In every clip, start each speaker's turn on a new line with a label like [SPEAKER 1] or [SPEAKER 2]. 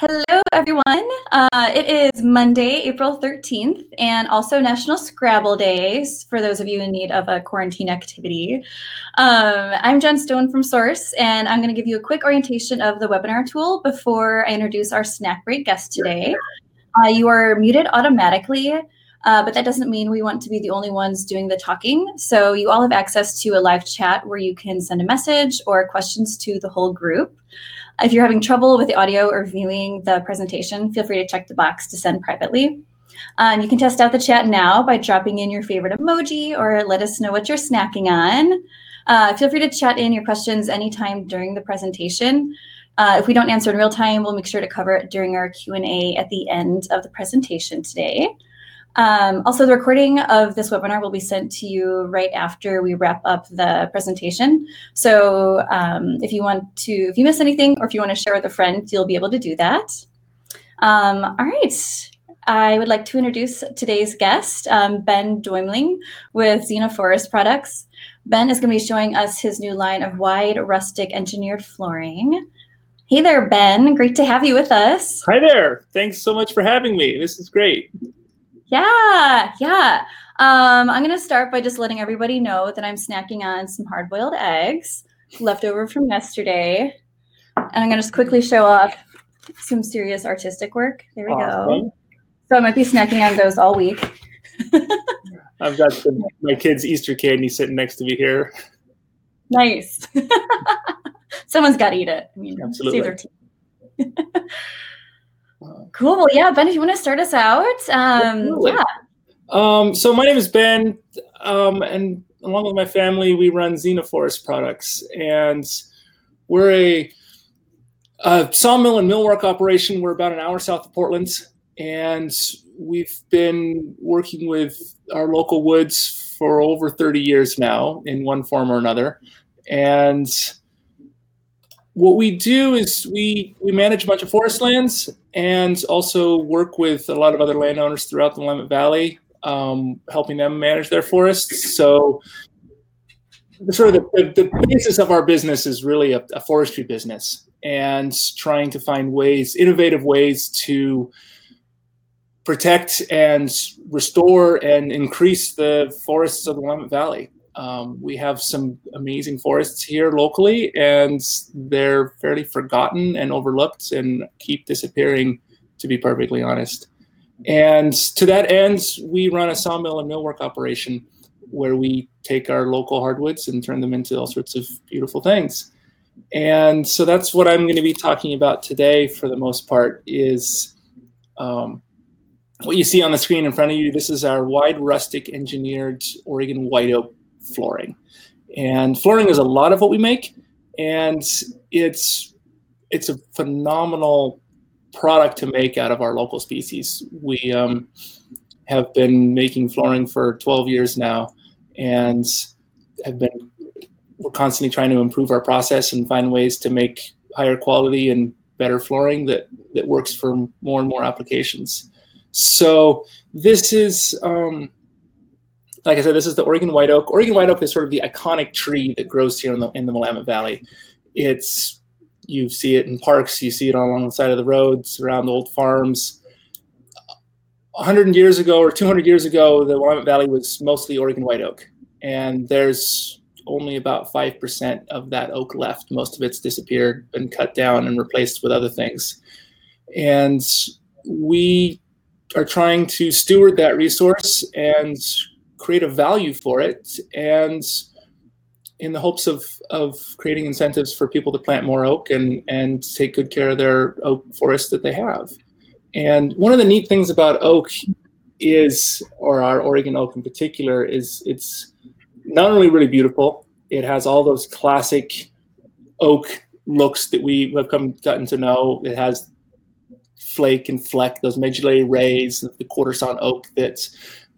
[SPEAKER 1] Hello, everyone. Uh, it is Monday, April 13th, and also National Scrabble Days for those of you in need of a quarantine activity. Um, I'm Jen Stone from Source, and I'm going to give you a quick orientation of the webinar tool before I introduce our snack break guest today. Uh, you are muted automatically, uh, but that doesn't mean we want to be the only ones doing the talking. So you all have access to a live chat where you can send a message or questions to the whole group. If you're having trouble with the audio or viewing the presentation, feel free to check the box to send privately. Um, you can test out the chat now by dropping in your favorite emoji or let us know what you're snacking on. Uh, feel free to chat in your questions anytime during the presentation. Uh, if we don't answer in real time, we'll make sure to cover it during our Q&A at the end of the presentation today. Um, also, the recording of this webinar will be sent to you right after we wrap up the presentation. So um, if you want to, if you miss anything or if you want to share with a friend, you'll be able to do that. Um, all right. I would like to introduce today's guest, um, Ben Deumling with Zena Forest Products. Ben is going to be showing us his new line of wide rustic engineered flooring. Hey there, Ben. Great to have you with us.
[SPEAKER 2] Hi there. Thanks so much for having me. This is great.
[SPEAKER 1] Yeah, yeah. Um, I'm going to start by just letting everybody know that I'm snacking on some hard boiled eggs left over from yesterday. And I'm going to just quickly show off some serious artistic work. There we awesome. go. So I might be snacking on those all week.
[SPEAKER 2] I've got the, my kid's Easter candy sitting next to me here.
[SPEAKER 1] Nice. Someone's got to eat it. I mean,
[SPEAKER 2] Absolutely.
[SPEAKER 1] Cool. Well, yeah, Ben, if you want to start us out, um, yeah.
[SPEAKER 2] Um, so my name is Ben, um, and along with my family, we run Zena Forest Products, and we're a, a sawmill and millwork operation. We're about an hour south of Portland, and we've been working with our local woods for over 30 years now, in one form or another, and what we do is we we manage a bunch of forest lands and also work with a lot of other landowners throughout the Willamette Valley, um, helping them manage their forests. So, the, sort of the, the, basis of our business is really a, a forestry business and trying to find ways, innovative ways to protect and restore and increase the forests of the Willamette Valley. Um, we have some amazing forests here locally, and they're fairly forgotten and overlooked and keep disappearing, to be perfectly honest. And to that end, we run a sawmill and millwork operation where we take our local hardwoods and turn them into all sorts of beautiful things. And so that's what I'm going to be talking about today for the most part is um, what you see on the screen in front of you. This is our wide rustic engineered Oregon white oak flooring. And flooring is a lot of what we make, and it's it's a phenomenal product to make out of our local species. We um, have been making flooring for 12 years now, and have been we're constantly trying to improve our process and find ways to make higher quality and better flooring that that works for more and more applications. So this is um, like I said, this is the Oregon white oak. Oregon white oak is sort of the iconic tree that grows here in the in the Willamette Valley. It's you see it in parks, you see it along the side of the roads, around old farms. 100 years ago or 200 years ago, the Willamette Valley was mostly Oregon white oak, and there's only about five percent of that oak left. Most of it's disappeared, been cut down, and replaced with other things. And we are trying to steward that resource and create a value for it and in the hopes of of creating incentives for people to plant more oak and and take good care of their oak forest that they have. And one of the neat things about oak is, or our Oregon oak in particular, is it's not only really beautiful, it has all those classic oak looks that we have come gotten to know. It has flake and fleck, those medullary rays, the quarter sawn oak that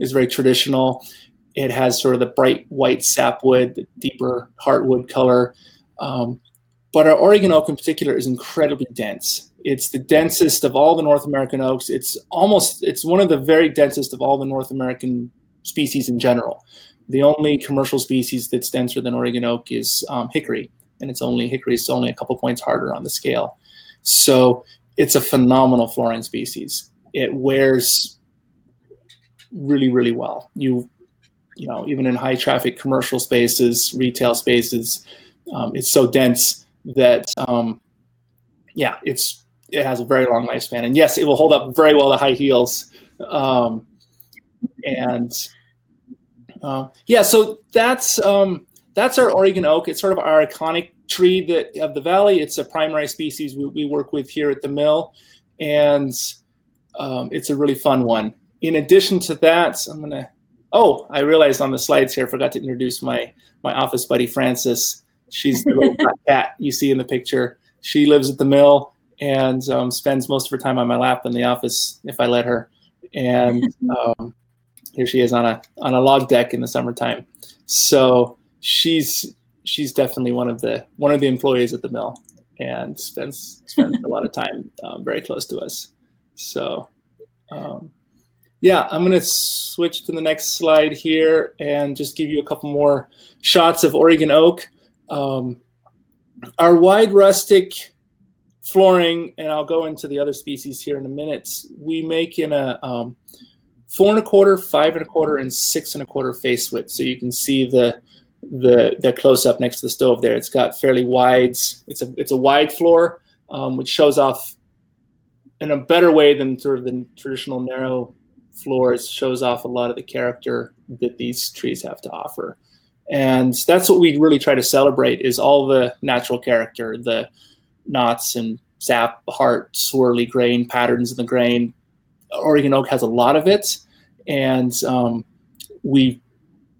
[SPEAKER 2] is very traditional. It has sort of the bright white sapwood, the deeper heartwood color. Um, but our Oregon oak in particular is incredibly dense. It's the densest of all the North American oaks. It's almost, it's one of the very densest of all the North American species in general. The only commercial species that's denser than Oregon oak is um, hickory, and it's only hickory is only a couple points harder on the scale. So it's a phenomenal flooring species. It wears really, really well. You, you know, even in high traffic commercial spaces, retail spaces, um, it's so dense that, um, yeah, it's it has a very long lifespan. And yes, it will hold up very well to high heels. Um, and uh, yeah, so that's um, that's our Oregon oak. It's sort of our iconic tree that of the valley. It's a primary species we, we work with here at the mill, and um, it's a really fun one. In addition to that, I'm gonna. Oh, I realized on the slides here, I forgot to introduce my my office buddy Frances. She's the little black cat you see in the picture. She lives at the mill and um, spends most of her time on my lap in the office if I let her. And um, here she is on a on a log deck in the summertime. So she's she's definitely one of the one of the employees at the mill and spends spends a lot of time um, very close to us. So um, yeah, I'm gonna switch to the next slide here and just give you a couple more shots of Oregon oak. Um, our wide rustic flooring, and I'll go into the other species here in a minute. We make in a um, four and a quarter, five and a quarter, and six and a quarter face width. So you can see the the the close up next to the stove there. It's got fairly wide. It's a it's a wide floor, um, which shows off in a better way than sort of the traditional narrow floors. Shows off a lot of the character that these trees have to offer, and that's what we really try to celebrate is all the natural character, the knots and sap, heart, swirly grain patterns in the grain. Oregon oak has a lot of it, and um, we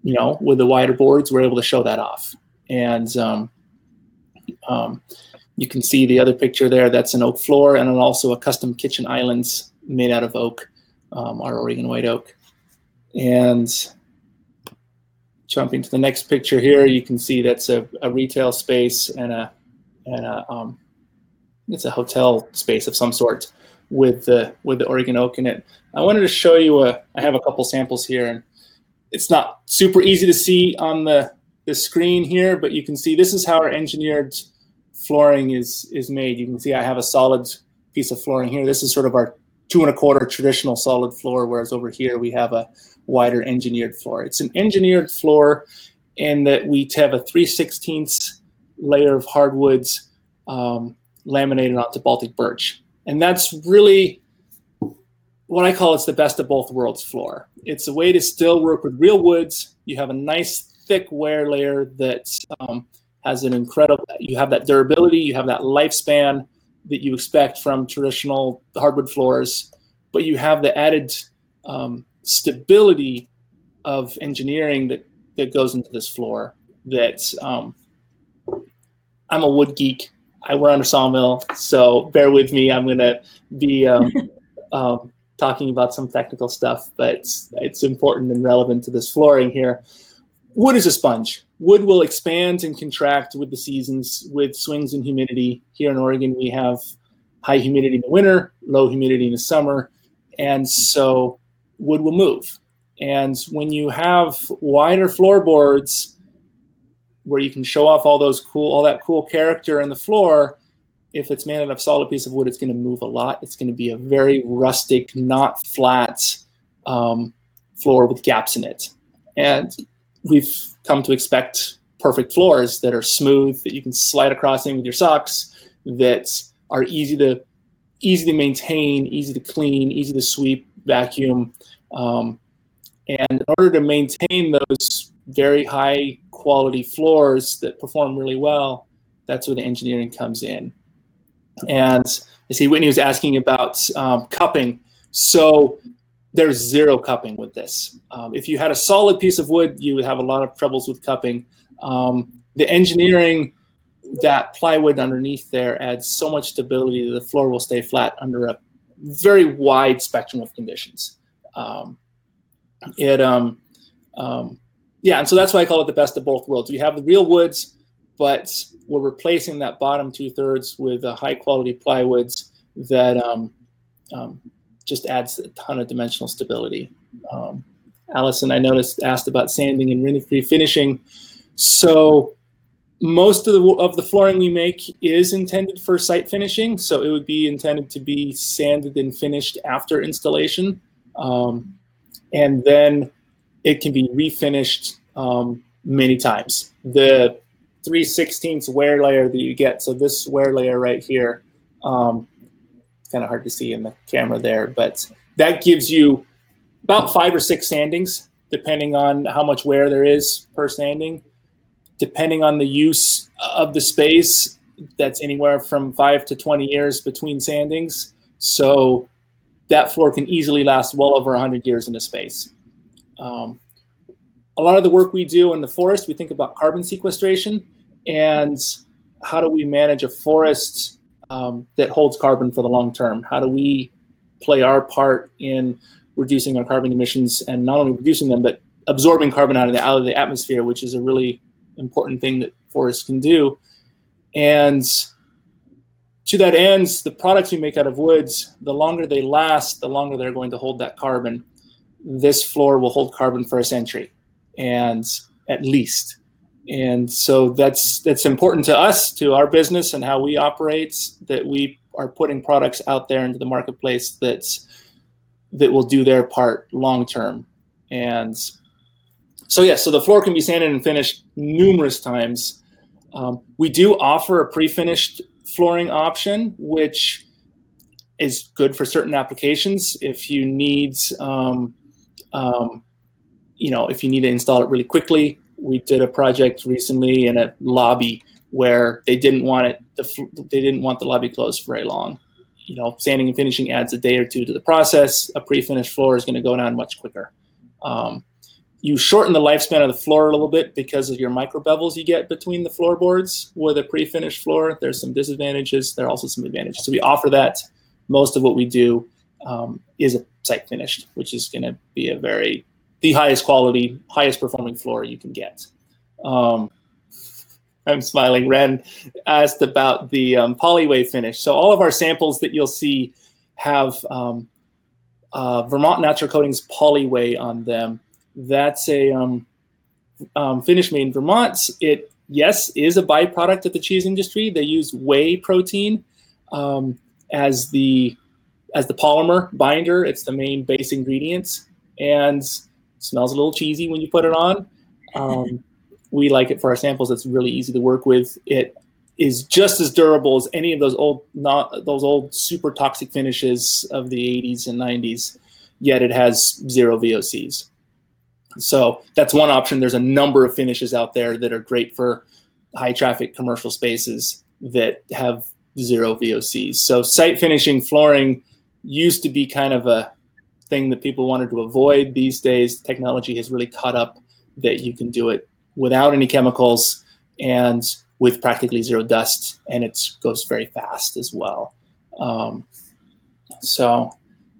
[SPEAKER 2] you know, with the wider boards, we're able to show that off. And um, um, you can see the other picture there. That's an oak floor and also a custom kitchen islands made out of oak, um, our Oregon white oak. And jumping to the next picture here, you can see that's a, a retail space and a and a um, it's a hotel space of some sort with the with the Oregon oak in it. I wanted to show you a. I have a couple samples here, and it's not super easy to see on the, the screen here, but you can see this is how our engineered flooring is, is made. You can see I have a solid piece of flooring here. This is sort of our two and a quarter traditional solid floor, whereas over here we have a wider engineered floor. It's an engineered floor in that we have a 3 16th layer of hardwoods um, laminated onto Baltic birch. And that's really what I call it's the best of both worlds floor. It's a way to still work with real woods. You have a nice thick wear layer that um, has an incredible, you have that durability, you have that lifespan that you expect from traditional hardwood floors, but you have the added um, stability of engineering that, that goes into this floor that um, I'm a wood geek. I run a sawmill, so bear with me. I'm going to be um, um, talking about some technical stuff, but it's, it's important and relevant to this flooring here. Wood is a sponge. Wood will expand and contract with the seasons, with swings in humidity. Here in Oregon, we have high humidity in the winter, low humidity in the summer, and so wood will move. And when you have wider floorboards where you can show off all those cool, all that cool character in the floor, if it's made out of solid piece of wood, it's going to move a lot. It's going to be a very rustic, not flat um, floor with gaps in it. And we've come to expect perfect floors that are smooth, that you can slide across in with your socks, that are easy to easy to maintain, easy to clean, easy to sweep, vacuum. Um, and in order to maintain those very high quality floors that perform really well, that's where the engineering comes in. And I see Whitney was asking about um, cupping. So there's zero cupping with this. Um, if you had a solid piece of wood, you would have a lot of troubles with cupping. Um, the engineering that plywood underneath there adds so much stability that the floor will stay flat under a very wide spectrum of conditions. Um, it, um, um, yeah, and so that's why I call it the best of both worlds. You have the real woods, but we're replacing that bottom two thirds with high quality plywoods that um, just adds a ton of dimensional stability. Um, Allison, I noticed, asked about sanding and refinishing. So most of the of the flooring we make is intended for site finishing, so it would be intended to be sanded and finished after installation, um, and then it can be refinished um, many times. The 3 16ths wear layer that you get, so this wear layer right here, um, kind of hard to see in the camera there, but that gives you about five or six sandings, depending on how much wear there is per sanding depending on the use of the space, that's anywhere from five to 20 years between sandings. So that floor can easily last well over 100 years in a space. Um, a lot of the work we do in the forest, we think about carbon sequestration and how do we manage a forest um, that holds carbon for the long term? How do we play our part in reducing our carbon emissions and not only reducing them, but absorbing carbon out of the, out of the atmosphere, which is a really important thing that forests can do. And to that end, the products we make out of woods, the longer they last, the longer they're going to hold that carbon. This floor will hold carbon for a century, and at least. And so that's that's important to us, to our business and how we operate, that we are putting products out there into the marketplace that's that will do their part long term. And so yeah, so the floor can be sanded and finished numerous times. Um, we do offer a pre-finished flooring option, which is good for certain applications. If you need, um, um, you know, if you need to install it really quickly, we did a project recently in a lobby where they didn't want it. The, they didn't want the lobby closed for very long. You know, sanding and finishing adds a day or two to the process. A pre-finished floor is going to go down much quicker. Um, you shorten the lifespan of the floor a little bit because of your micro bevels you get between the floorboards with a pre-finished floor. There's some disadvantages. There are also some advantages. So we offer that. Most of what we do um, is a site finished, which is going to be a very the highest quality, highest performing floor you can get. Um, I'm smiling. Ren asked about the um, PolyWhey finish. So all of our samples that you'll see have um, uh, Vermont Natural Coatings PolyWhey on them that's a um, um, finish made in Vermont. It yes is a byproduct of the cheese industry. They use whey protein um, as the as the polymer binder. It's the main base ingredient, and smells a little cheesy when you put it on. Um, we like it for our samples. It's really easy to work with. It is just as durable as any of those old not those old super toxic finishes of the 80s and 90s. Yet it has zero VOCs. So that's one option. There's a number of finishes out there that are great for high traffic commercial spaces that have zero VOCs. So site finishing flooring used to be kind of a thing that people wanted to avoid. These days, technology has really caught up that you can do it without any chemicals and with practically zero dust, and it goes very fast as well. Um, so,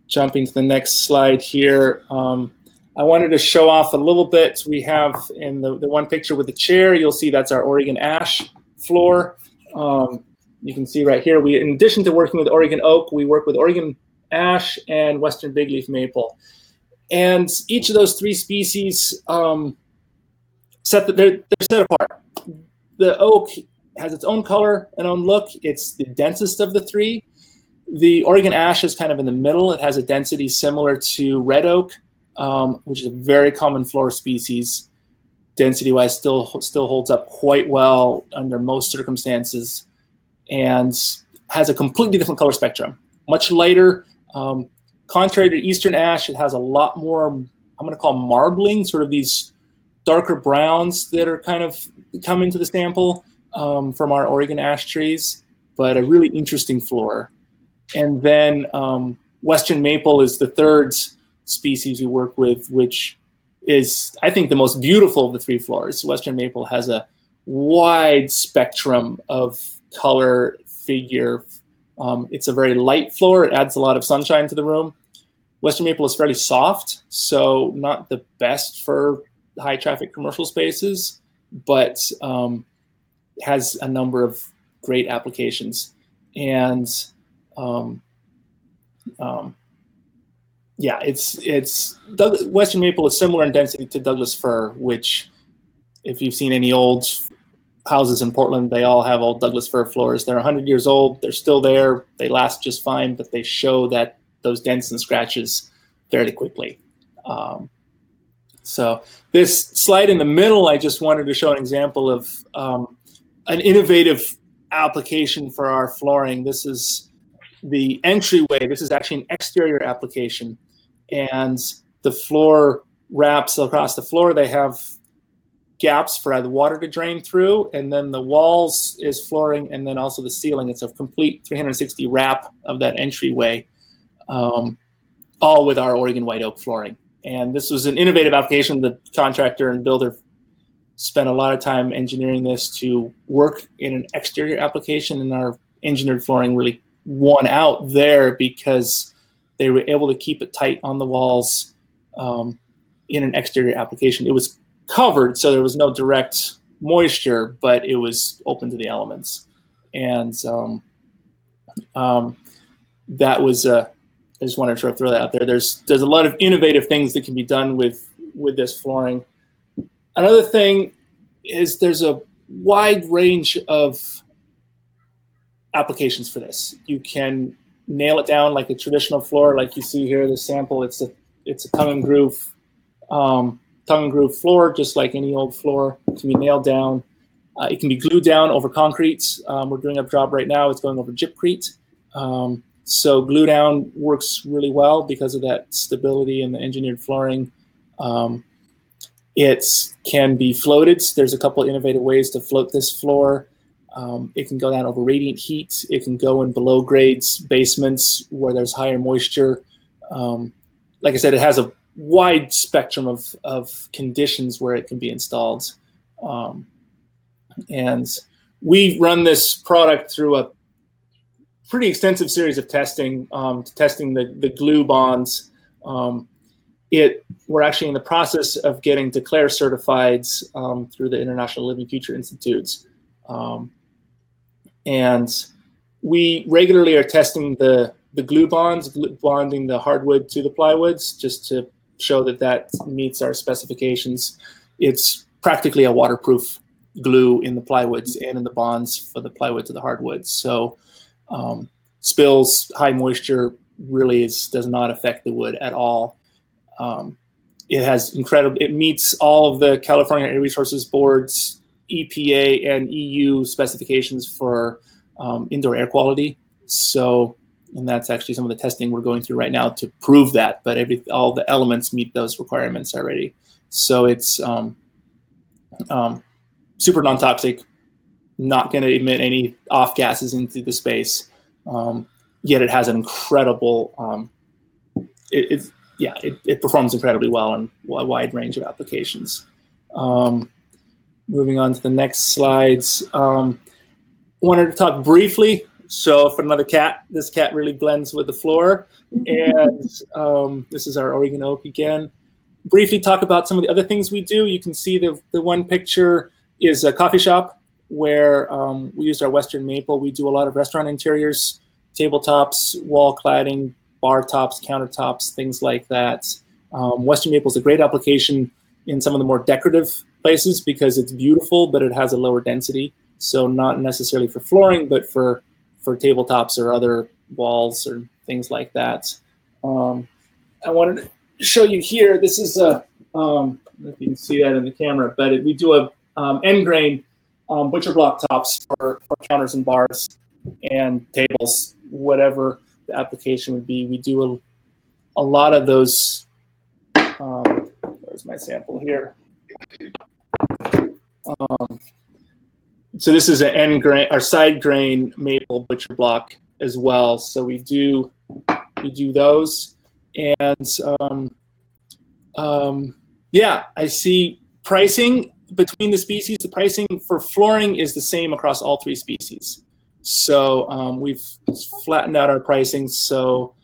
[SPEAKER 2] jumping to the next slide here. Um, I wanted to show off a little bit. We have in the, the one picture with the chair, you'll see that's our Oregon ash floor. Um, you can see right here, we in addition to working with Oregon oak, we work with Oregon ash and Western bigleaf maple. And each of those three species um, set the, they're, they're set apart. The oak has its own color and own look. It's the densest of the three. The Oregon ash is kind of in the middle. It has a density similar to red oak um, which is a very common floor species. Density wise, still still holds up quite well under most circumstances, and has a completely different color spectrum. Much lighter. Um, contrary to eastern ash, it has a lot more. I'm going to call marbling, sort of these darker browns that are kind of come into the sample um, from our Oregon ash trees, but a really interesting floor. And then um, Western maple is the third species we work with, which is, I think, the most beautiful of the three floors. Western maple has a wide spectrum of color, figure. Um, it's a very light floor. It adds a lot of sunshine to the room. Western maple is fairly soft, so not the best for high traffic commercial spaces, but um, has a number of great applications. And um, um, yeah, it's it's Doug, Western maple is similar in density to Douglas fir, which, if you've seen any old houses in Portland, they all have old Douglas fir floors. They're 100 years old. They're still there. They last just fine, but they show that those dents and scratches fairly quickly. Um, so this slide in the middle, I just wanted to show an example of um, an innovative application for our flooring. This is the entryway. This is actually an exterior application, and the floor wraps across the floor. They have gaps for the water to drain through, and then the walls is flooring, and then also the ceiling. It's a complete 360 wrap of that entryway, um, all with our Oregon white oak flooring. And this was an innovative application. The contractor and builder spent a lot of time engineering this to work in an exterior application, and our engineered flooring really won out there because they were able to keep it tight on the walls um, in an exterior application. It was covered, so there was no direct moisture, but it was open to the elements, and um, um, that was. Uh, I just wanted to throw that out there. There's there's a lot of innovative things that can be done with with this flooring. Another thing is there's a wide range of applications for this. You can nail it down like a traditional floor, like you see here. The sample it's a it's a tongue and groove um, tongue and groove floor, just like any old floor. It can be nailed down. Uh, it can be glued down over concrete. Um, we're doing a job right now. It's going over gypcrete. Um, so glue down works really well because of that stability in the engineered flooring. Um, it can be floated. There's a couple innovative ways to float this floor. Um, it can go down over radiant heat. It can go in below grades basements where there's higher moisture. Um, like I said, it has a wide spectrum of, of conditions where it can be installed. Um, and we run this product through a pretty extensive series of testing, um, testing the, the glue bonds. Um, it we're actually in the process of getting declare certified um, through the International Living Future Institutes, um, and we regularly are testing the the glue bonds, bonding the hardwood to the plywoods, just to show that that meets our specifications. It's practically a waterproof glue in the plywoods and in the bonds for the plywood to the hardwoods. So um, spills, high moisture really is, does not affect the wood at all. Um, it has incredible, it meets all of the California Air Resources Board's EPA and EU specifications for um, indoor air quality. So, and that's actually some of the testing we're going through right now to prove that, but every, all the elements meet those requirements already. So it's um, um, super non-toxic, not going to emit any off gases into the space. Um, yet it has an incredible, um, it, it, yeah, it, it, performs incredibly well in a wide range of applications. Um, moving on to the next slides. Um, wanted to talk briefly. So for another cat, this cat really blends with the floor. And um, this is our Oregon oak again. Briefly talk about some of the other things we do. You can see the, the one picture is a coffee shop where um, we use our Western maple. We do a lot of restaurant interiors, tabletops, wall cladding, bar tops, countertops, things like that. Um, Western maple is a great application in some of the more decorative places because it's beautiful, but it has a lower density. So not necessarily for flooring, but for for tabletops or other walls or things like that. Um, I wanted to show you here. This is a um, if you can see that in the camera, but it, we do have um, end grain um, butcher block tops for, for counters and bars and tables, whatever the application would be. We do a, a lot of those. Um, there's my sample here. Um, so this is an end grain, our side grain maple butcher block as well. So we do we do those, and um, um, yeah, I see pricing between the species, the pricing for flooring is the same across all three species. So um, we've flattened out our pricing. So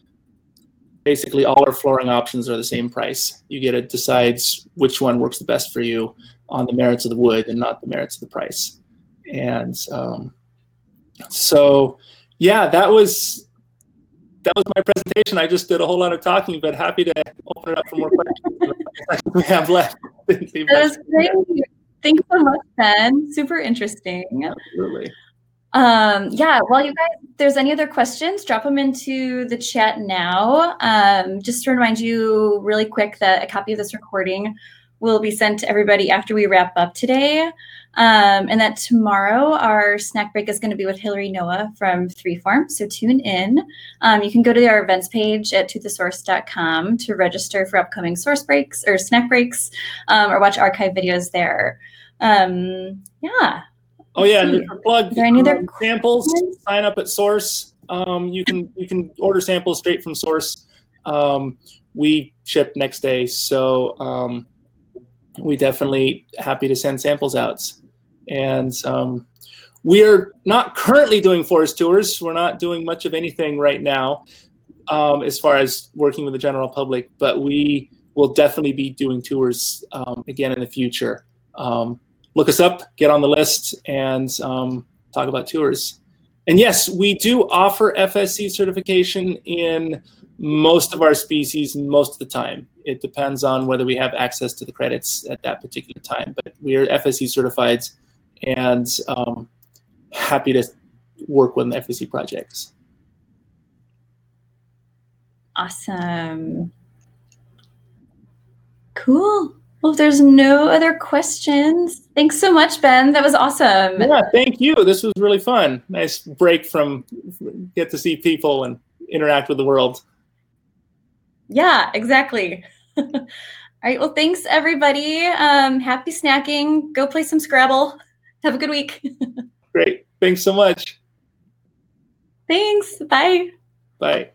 [SPEAKER 2] basically, all our flooring options are the same price. You get to decide which one works the best for you on the merits of the wood and not the merits of the price. And um, so, yeah, that was that was my presentation. I just did a whole lot of talking, but happy to open it up for more questions we have left.
[SPEAKER 1] That was great. Thanks so much, Ben. Super interesting.
[SPEAKER 2] Absolutely.
[SPEAKER 1] Um, yeah, well, you guys, if there's any other questions, drop them into the chat now. Um, just to remind you really quick that a copy of this recording will be sent to everybody after we wrap up today. Um, and that tomorrow our snack break is going to be with Hillary Noah from Freeform. So tune in. Um, you can go to our events page at tothesource.com to register for upcoming source breaks or snack breaks um, or watch archive videos there. Um, yeah.
[SPEAKER 2] Oh yeah, plug
[SPEAKER 1] there any other
[SPEAKER 2] samples. Sign up at Source. Um, you can you can order samples straight from Source. Um, we ship next day, so um, we definitely happy to send samples out. And um, we are not currently doing forest tours. We're not doing much of anything right now, um, as far as working with the general public. But we will definitely be doing tours um, again in the future. Um, look us up, get on the list, and um, talk about tours. And yes, we do offer FSC certification in most of our species most of the time. It depends on whether we have access to the credits at that particular time. But we are FSC certified and um, happy to work with FSC projects.
[SPEAKER 1] Awesome. Cool. Well, if there's no other questions, thanks so much, Ben. That was awesome.
[SPEAKER 2] Yeah, thank you. This was really fun. Nice break from get to see people and interact with the world.
[SPEAKER 1] Yeah, exactly. All right. Well, thanks, everybody. Um, happy snacking. Go play some Scrabble. Have a good week.
[SPEAKER 2] Great. Thanks so much.
[SPEAKER 1] Thanks. Bye.
[SPEAKER 2] Bye.